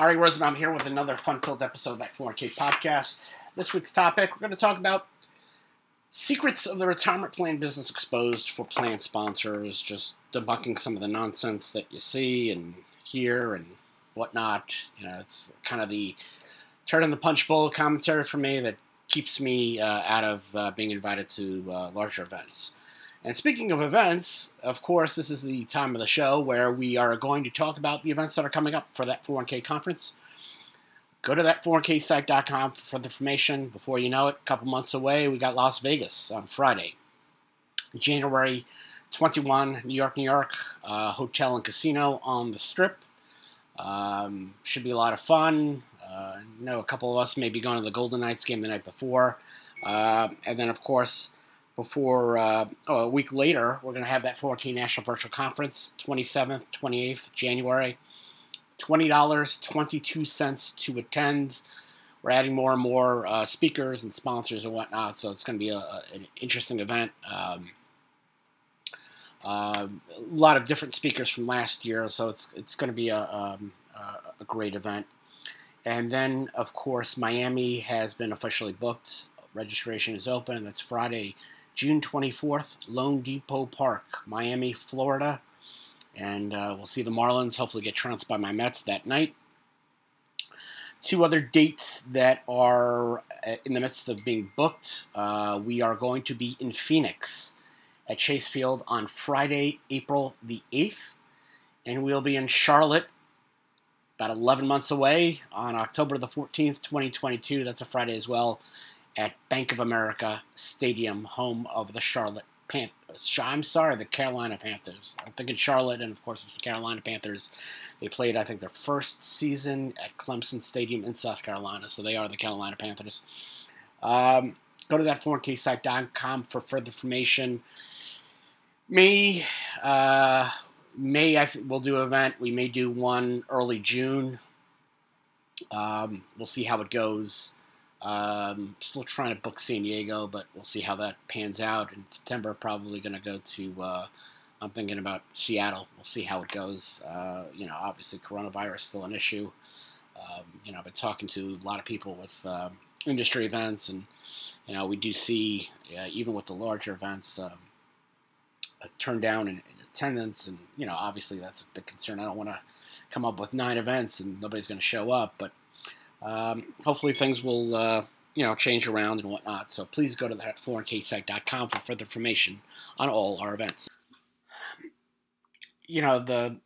Ary Rosenbaum here with another fun-filled episode of that 4K podcast. This week's topic, we're going to talk about secrets of the retirement plan business exposed for plan sponsors, just debunking some of the nonsense that you see and hear and whatnot. You know, it's kind of the turn in the punch bowl commentary for me that keeps me uh, out of uh, being invited to uh, larger events. And speaking of events, of course, this is the time of the show where we are going to talk about the events that are coming up for that 401k conference. Go to that 401ksite.com for the information. Before you know it, a couple months away, we got Las Vegas on Friday. January 21, New York, New York, uh, hotel and casino on the strip. Um, should be a lot of fun. Uh, I know a couple of us may be going to the Golden Knights game the night before. Uh, and then, of course, before uh, oh, a week later, we're going to have that 4K National Virtual Conference, 27th, 28th January. $20, 22 cents to attend. We're adding more and more uh, speakers and sponsors and whatnot, so it's going to be a, an interesting event. Um, uh, a lot of different speakers from last year, so it's it's going to be a, um, a great event. And then, of course, Miami has been officially booked. Registration is open. That's Friday, June 24th, loanDepot Park, Miami, Florida. And uh, we'll see the Marlins hopefully get trounced by my Mets that night. Two other dates that are uh, in the midst of being booked. Uh, we are going to be in Phoenix at Chase Field on Friday, April the 8th. And we'll be in Charlotte about 11 months away on October the 14th, 2022. That's a Friday as well at Bank of America Stadium, home of the Charlotte Panthers. I'm sorry, the Carolina Panthers. I'm thinking Charlotte, and of course it's the Carolina Panthers. They played, I think, their first season at Clemson Stadium in South Carolina, so they are the Carolina Panthers. Um, go to that 4ksite.com for further information. May, uh, May I th- we'll do an event. We may do one early June. Um, we'll see how it goes. Um, still trying to book San Diego, but we'll see how that pans out. In September, probably going to go to. Uh, I'm thinking about Seattle. We'll see how it goes. Uh, you know, obviously coronavirus still an issue. Um, you know, I've been talking to a lot of people with um, industry events, and you know, we do see uh, even with the larger events, um, a turn down in, in, attendance, and you know, obviously that's a big concern. I don't want to come up with nine events and nobody's going to show up, but um, hopefully things will uh, you know change around and whatnot. So please go to that 4ksite.com for further information on all our events. You know the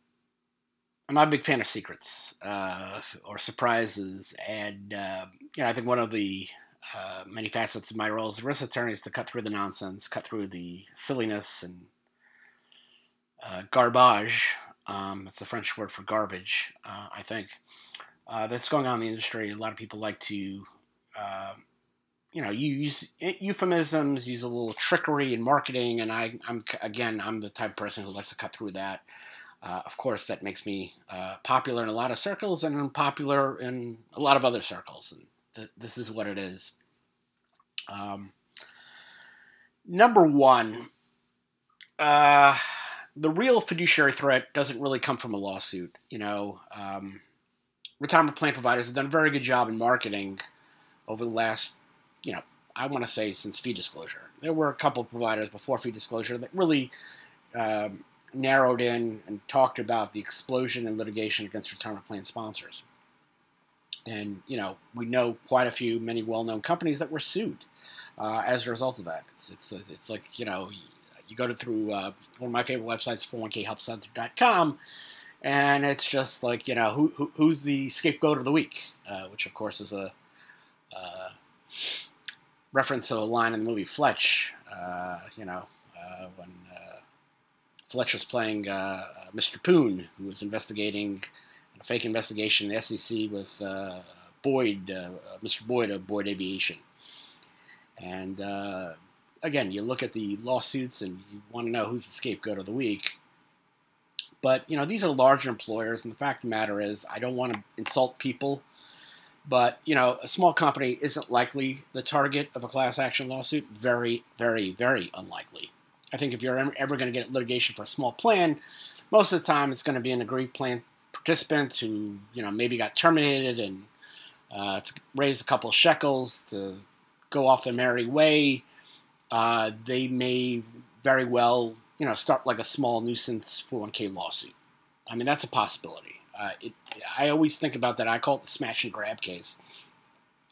I'm not a big fan of secrets uh, or surprises, and uh, you know I think one of the uh, many facets of my role as a ERISA attorney is to cut through the nonsense, cut through the silliness and uh, garbage. Um, it's the French word for garbage, uh, I think uh, that's going on in the industry. A lot of people like to, uh, you know, use euphemisms, use a little trickery in marketing, and I, am again, I'm the type of person who likes to cut through that. Uh, of course, that makes me uh, popular in a lot of circles and unpopular in a lot of other circles, and th- this is what it is. Um, number one, uh, the real fiduciary threat doesn't really come from a lawsuit. You know, um, retirement plan providers have done a very good job in marketing over the last, you know, I want to say since fee disclosure. There were a couple of providers before fee disclosure that really um, narrowed in and talked about the explosion in litigation against retirement plan sponsors. And, you know, we know quite a few, many well known companies that were sued uh, as a result of that. It's, it's, it's like, you know, you go to through uh, one of my favorite websites, 401khelpcenter.com and it's just like you know who, who who's the scapegoat of the week, uh, which of course is a uh, reference to a line in the movie Fletch. Uh, you know uh, when uh, Fletch was playing uh, Mr. Poon, who was investigating a fake investigation in the SEC with Boyd, Mr. Boyd of Boyd Aviation, and again, you look at the lawsuits and you want to know who's the scapegoat of the week. But you know, these are larger employers, and the fact of the matter is, I don't want to insult people, but you know, a small company isn't likely the target of a class action lawsuit. Very, very, very unlikely. I think if you're ever going to get litigation for a small plan, most of the time it's going to be an aggrieved plan participant who you know maybe got terminated and uh, to raise a couple of shekels to go off their merry way, uh, they may very well you know start like a small nuisance 401k lawsuit. I mean that's a possibility. Uh, it, I always think about that. I call it the smash and grab case.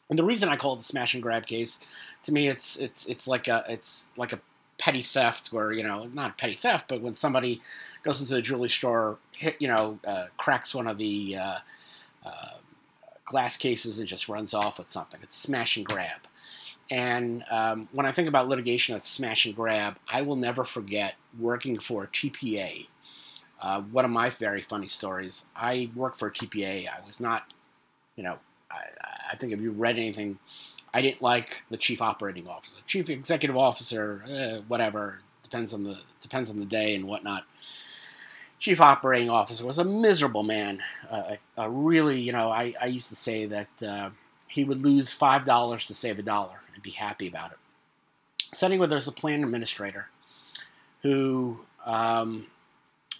And the reason I call it the smash and grab case, to me, it's it's it's like a it's like a petty theft where you know not petty theft, but when somebody goes into the jewelry store, hit you know uh, cracks one of the uh, uh, glass cases and just runs off with something. It's smash and grab. And um, when I think about litigation that's smash and grab, I will never forget working for TPA. Uh, one of my very funny stories. I worked for TPA. I was not, you know, I, I think if you read anything I didn't like the chief operating officer, chief executive officer, eh, whatever depends on the depends on the day and whatnot. Chief operating officer was a miserable man. Uh, a, really, you know, I, I used to say that uh, he would lose five dollars to save a dollar and be happy about it. Setting where there's a plan administrator who um,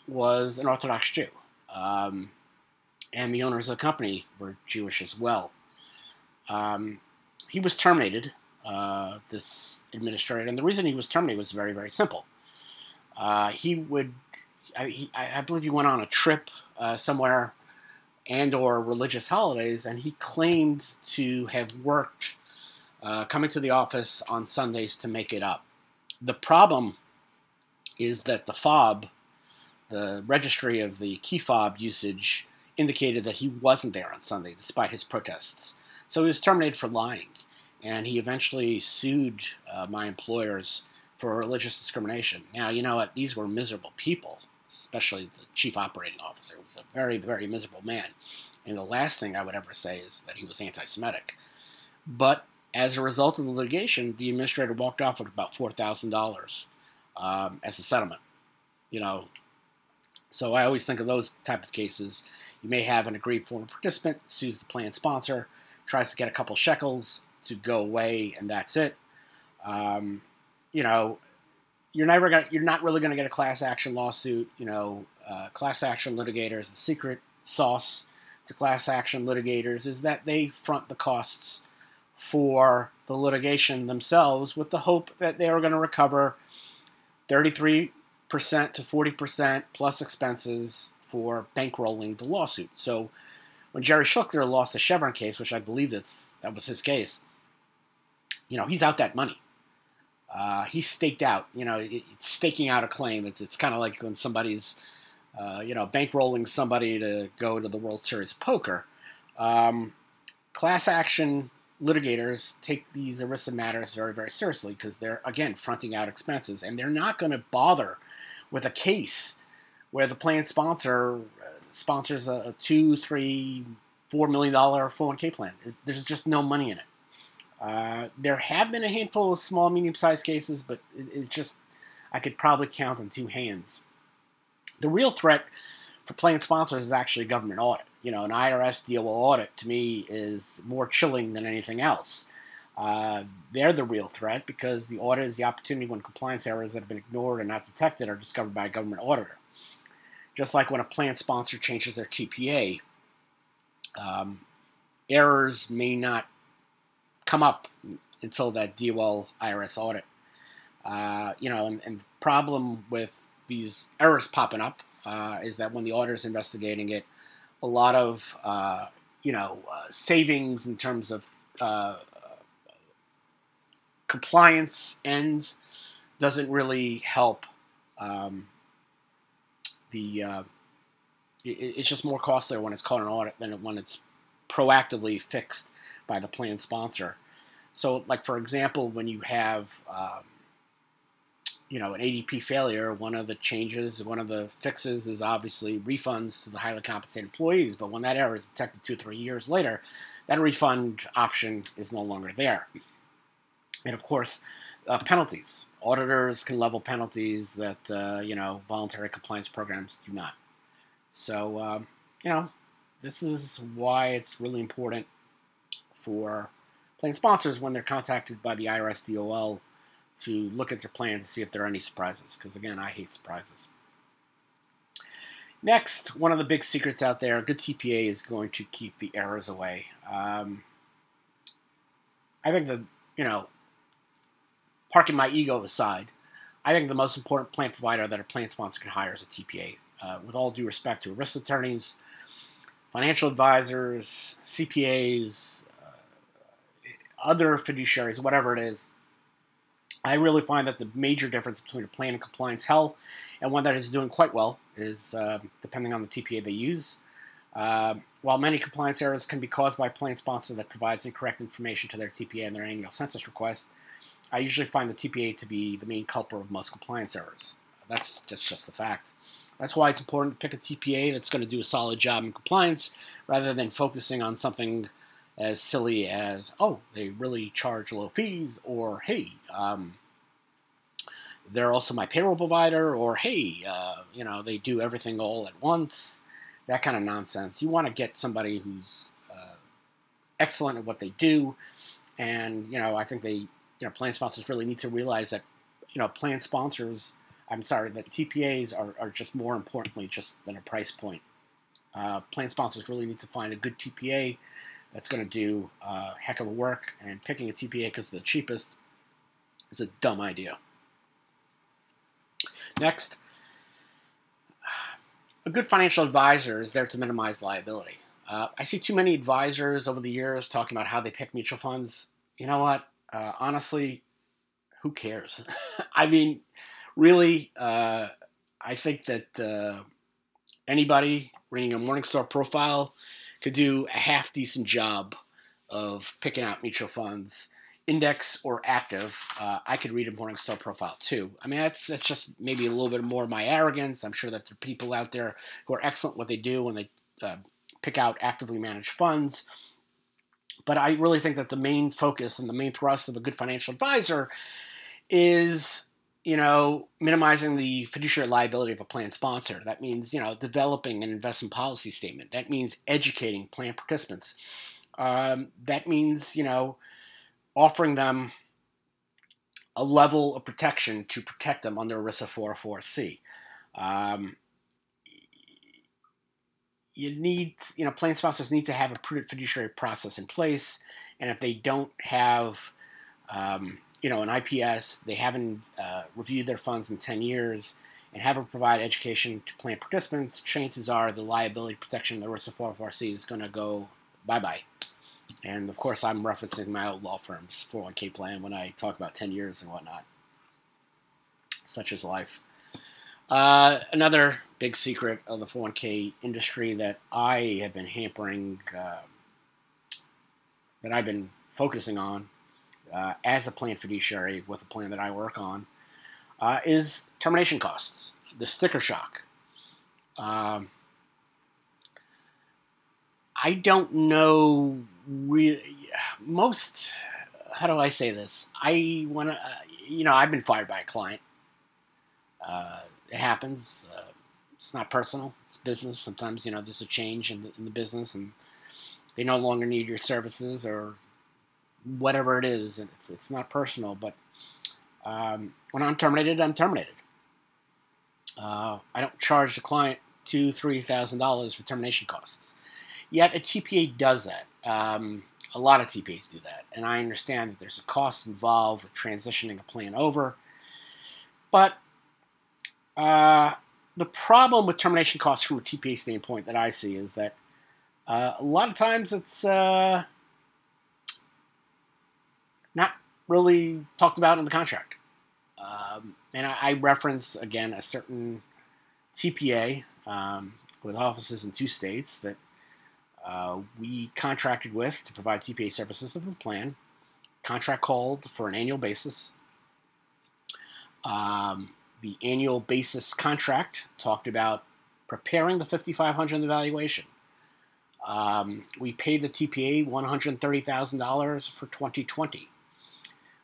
was an Orthodox Jew, um, and the owners of the company were Jewish as well. Um, he was terminated, uh, this administrator, and the reason he was terminated was very, very simple. Uh, he would, I, he, I, believe, he went on a trip uh, somewhere and or religious holidays, and he claimed to have worked uh, coming to the office on Sundays to make it up. The problem is that the fob, the registry of the key fob usage, indicated that he wasn't there on Sunday despite his protests. So he was terminated for lying and he eventually sued uh, my employers for religious discrimination. Now, you know what? These were miserable people, especially the chief operating officer. was a very, very miserable man. And the last thing I would ever say is that he was anti Semitic. But as a result of the litigation, the administrator walked off with about $4,000 um, as a settlement. You know, so I always think of those type of cases. You may have an agreed former participant sues the plan sponsor, tries to get a couple shekels, to go away and that's it. Um, you know, you're never gonna, you're not really going to get a class action lawsuit. You know, uh, class action litigators, the secret sauce to class action litigators is that they front the costs for the litigation themselves with the hope that they are going to recover 33% to 40% plus expenses for bankrolling the lawsuit. So when Jerry Schlichter lost the Chevron case, which I believe that's, that was his case, you know, he's out that money. Uh, he's staked out. You know, it's staking out a claim. It's, it's kind of like when somebody's, uh, you know, bankrolling somebody to go to the World Series Poker. Um, class action litigators take these ERISA matters very, very seriously because they're, again, fronting out expenses and they're not going to bother with a case where the plan sponsor uh, sponsors a, a two, three, four million dollar 401k plan. There's just no money in it. Uh, there have been a handful of small, medium-sized cases, but it, it's just I could probably count on two hands. The real threat for plan sponsors is actually a government audit. You know, an IRS DOL audit to me is more chilling than anything else. Uh, they're the real threat because the audit is the opportunity when compliance errors that have been ignored and not detected are discovered by a government auditor. Just like when a plan sponsor changes their TPA, um, errors may not come up until that DOL IRS audit. Uh, you know, and, and, the problem with these errors popping up uh, is that when the auditor is investigating it, a lot of uh, you know uh, savings in terms of uh, compliance end doesn't really help. Um, the uh, it, it's just more costly when it's called an audit than when it's proactively fixed by the plan sponsor. So, like for example, when you have um, you know an ADP failure, one of the changes, one of the fixes is obviously refunds to the highly compensated employees. But when that error is detected two three years later, that refund option is no longer there. And of course, uh, penalties. Auditors can level penalties that uh, you know voluntary compliance programs do not. So um, you know this is why it's really important for plan sponsors when they're contacted by the IRS DOL to look at their plan to see if there are any surprises. Because again, I hate surprises. Next, one of the big secrets out there: a good TPA is going to keep the errors away. Um, I think the you know, parking my ego aside, I think the most important plan provider that a plan sponsor can hire is a TPA. Uh, with all due respect to ERISA attorneys, financial advisors, CPAs, uh, other fiduciaries, whatever it is, I really find that the major difference between a plan and compliance hell and one that is doing quite well is uh, depending on the TPA they use. Uh, while many compliance errors can be caused by a plan sponsor that provides incorrect information to their TPA in their annual census request, I usually find the TPA to be the main culprit of most compliance errors. That's, that's just a fact. That's why it's important to pick a TPA that's going to do a solid job in compliance rather than focusing on something as silly as, oh, they really charge low fees, or hey, um, they're also my payroll provider, or hey, uh, you know, they do everything all at once, that kind of nonsense. You want to get somebody who's uh, excellent at what they do, and you know, I think they, you know, plan sponsors really need to realize that, you know, plan sponsors, I'm sorry, that TPAs are, are just more importantly just than a price point. Uh, plan sponsors really need to find a good TPA that's going to do a uh, heck of a work, and picking a TPA because the cheapest is a dumb idea. Next, a good financial advisor is there to minimize liability. Uh, I see too many advisors over the years talking about how they pick mutual funds. You know what? Uh, honestly, who cares? I mean, really, uh, I think that uh, anybody reading a Morningstar profile could do a half decent job of picking out mutual funds index or active, uh, I could read a Morningstar profile too. I mean, that's that's just maybe a little bit more my arrogance. I'm sure that there are people out there who are excellent what they do when they uh, pick out actively managed funds. But I really think that the main focus and the main thrust of a good financial advisor is, you know, minimizing the fiduciary liability of a plan sponsor. That means, you know, developing an investment policy statement. That means educating plan participants. Um, that means, you know, offering them a level of protection to protect them under ERISA 404C. Um, you need, you know, plan sponsors need to have a prudent fiduciary process in place, and if they don't have, um, you know, an IPS, they haven't uh, reviewed their funds in 10 years, and haven't provided education to plan participants, chances are the liability protection of the ERISA 404C is going to go bye bye. And of course, I'm referencing my old law firm's 401k plan when I talk about 10 years and whatnot. Such is life. Uh, another big secret of the 401k industry that I have been hampering, uh, that I've been focusing on uh, as a plan fiduciary with a plan that I work on, uh, is termination costs, the sticker shock. Um, I don't know really most. How do I say this? I want to. Uh, you know, I've been fired by a client. Uh, it happens. Uh, it's not personal. It's business. Sometimes you know there's a change in the, in the business, and they no longer need your services or whatever it is, and it's it's not personal. But um, when I'm terminated, I'm terminated. Uh, I don't charge the client two, three thousand dollars for termination costs. Yet a TPA does that. Um, a lot of TPAs do that, and I understand that there's a cost involved with transitioning a plan over. But uh, the problem with termination costs from a TPA standpoint that I see is that uh, a lot of times it's uh, not really talked about in the contract. Um, and I, I, reference again a certain TPA um, with offices in two states that uh, we contracted with to provide TPA services for the plan. Contract called for an annual basis. Um, the annual basis contract talked about preparing the 5500 evaluation. Um, we paid the TPA $130,000 for 2020.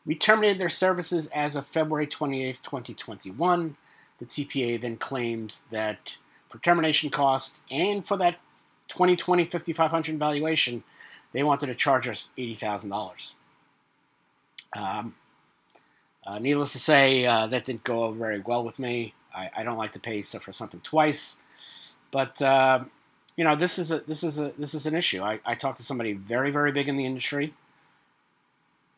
We terminated their services as of February 28, 2021. The TPA then claimed that for termination costs and for that 2020 5500 valuation, they wanted to charge us $80,000. Um, uh, needless to say, uh, that didn't go very well with me. I, I, don't like to pay for something twice. But uh, you know, this is a this is a this is an issue. I, I talked to somebody very very big in the industry,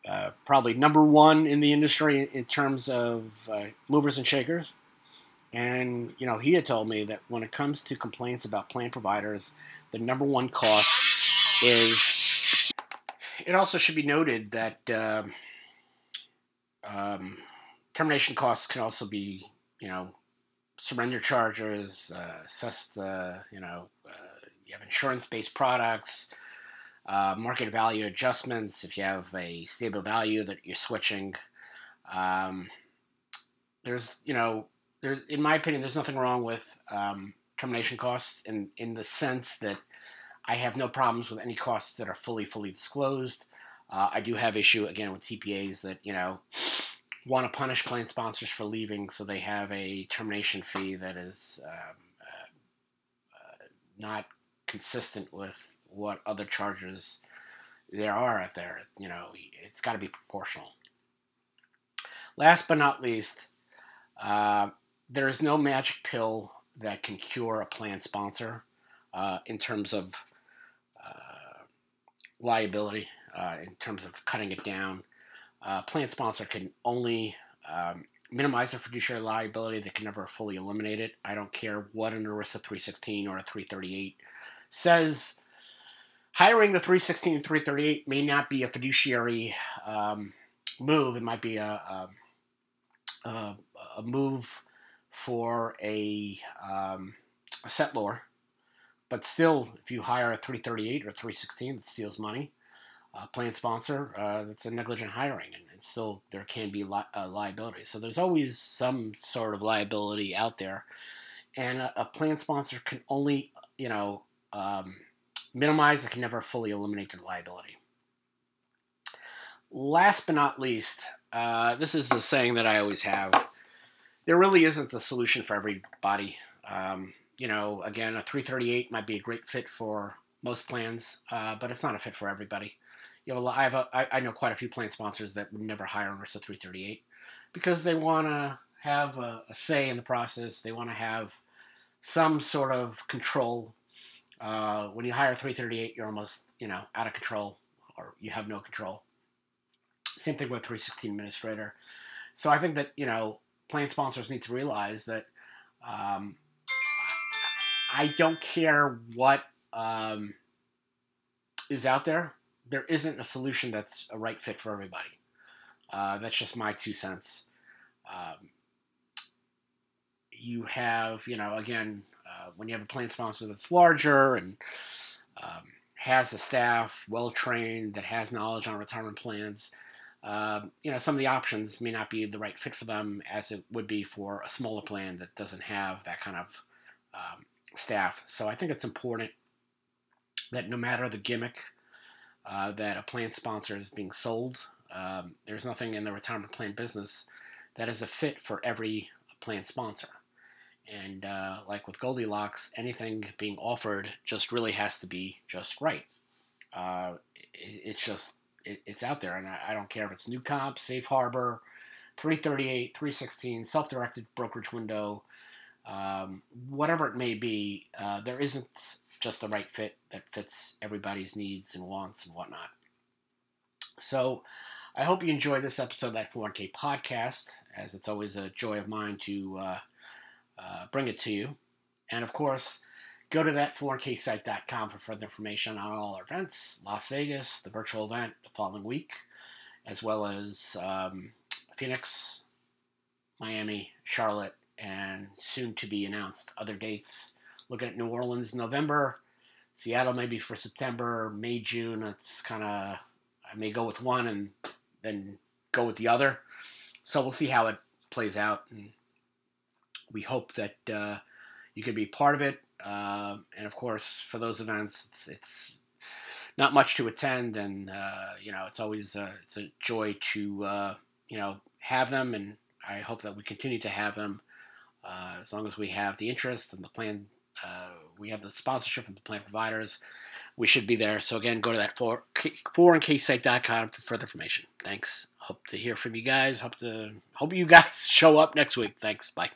uh, probably number one in the industry in terms of uh, movers and shakers, and you know he had told me that when it comes to complaints about plan providers, the number one cost is. It also should be noted that uh, um, termination costs can also be you know surrender charges, uh, assessed, you know, uh, you have insurance-based products, uh, market value adjustments. If you have a stable value that you're switching, um, there's, you know, there's, in my opinion, there's nothing wrong with um, termination costs in in the sense that I have no problems with any costs that are fully fully disclosed. Uh, I do have issue again with TPAs that you know want to punish plan sponsors for leaving, so they have a termination fee that is um, uh, uh, not consistent with what other charges there are out there. You know, it's got to be proportional. Last but not least, uh, there is no magic pill that can cure a plan sponsor uh, in terms of uh, liability, uh, in terms of cutting it down uh, plan sponsor can only um, minimize their fiduciary liability. They can never fully eliminate it. I don't care what an ERISA 316 or a 338 says. Hiring the 316 and 338 may not be a fiduciary um, move. It might be a, a, a, move for a, um, a settlor. But still, if you hire a 338 or 316 that steals money, uh, plan sponsor uh, that's a negligent hiring, and, and still there can be li- uh, liability. So there's always some sort of liability out there, and a, a plan sponsor can only you know um, minimize. It can never fully eliminate the liability. Last but not least, uh, this is the saying that I always have. There really isn't a solution for everybody. Um, you know, again, a 338 might be a great fit for most plans, uh, but it's not a fit for everybody you know, I have a, I, I know quite a few plan sponsors that would never hire an ERISA 338 because they want to have a, a, say in the process. They want to have some sort of control. Uh, when you hire 338, you're almost, you know, out of control or you have no control. Same thing with 316 administrator. So I think that, you know, plan sponsors need to realize that um, I don't care what um, is out there there isn't a solution that's a right fit for everybody. Uh, that's just my two cents. Um, you have, you know, again, uh, when you have a plan sponsor that's larger and um, has the staff well trained that has knowledge on retirement plans, uh, you know, some of the options may not be the right fit for them as it would be for a smaller plan that doesn't have that kind of um, staff. So I think it's important that no matter the gimmick uh, that a plan sponsor is being sold. Um, there's nothing in the retirement plan business that is a fit for every plan sponsor. And uh, like with Goldilocks, anything being offered just really has to be just right. Uh, it, it's just it, it's out there, and I, I, don't care if it's New Comp, Safe Harbor, 338, 316, self-directed brokerage window, um, whatever it may be. Uh, there isn't just the right fit that fits everybody's needs and wants and whatnot. So I hope you enjoy this episode of that 401k podcast, as it's always a joy of mine to uh, uh, bring it to you. And of course, go to that 401ksite.com for further information on all our events, Las Vegas, the virtual event the following week, as well as um, Phoenix, Miami, Charlotte, and soon to be announced other dates looking at New Orleans November, Seattle maybe for September, May, June. That's kind of I may go with one and then go with the other. So we'll see how it plays out, and we hope that uh, you can be part of it. Uh, and of course, for those events, it's, it's not much to attend, and uh, you know it's always a, it's a joy to uh, you know have them, and I hope that we continue to have them uh, as long as we have the interest and the plan we have the sponsorship from the plan providers. We should be there. So again, go to that 401ksite.com for further information. Thanks. Hope to hear from you guys. Hope to hope you guys show up next week. Thanks. Bye.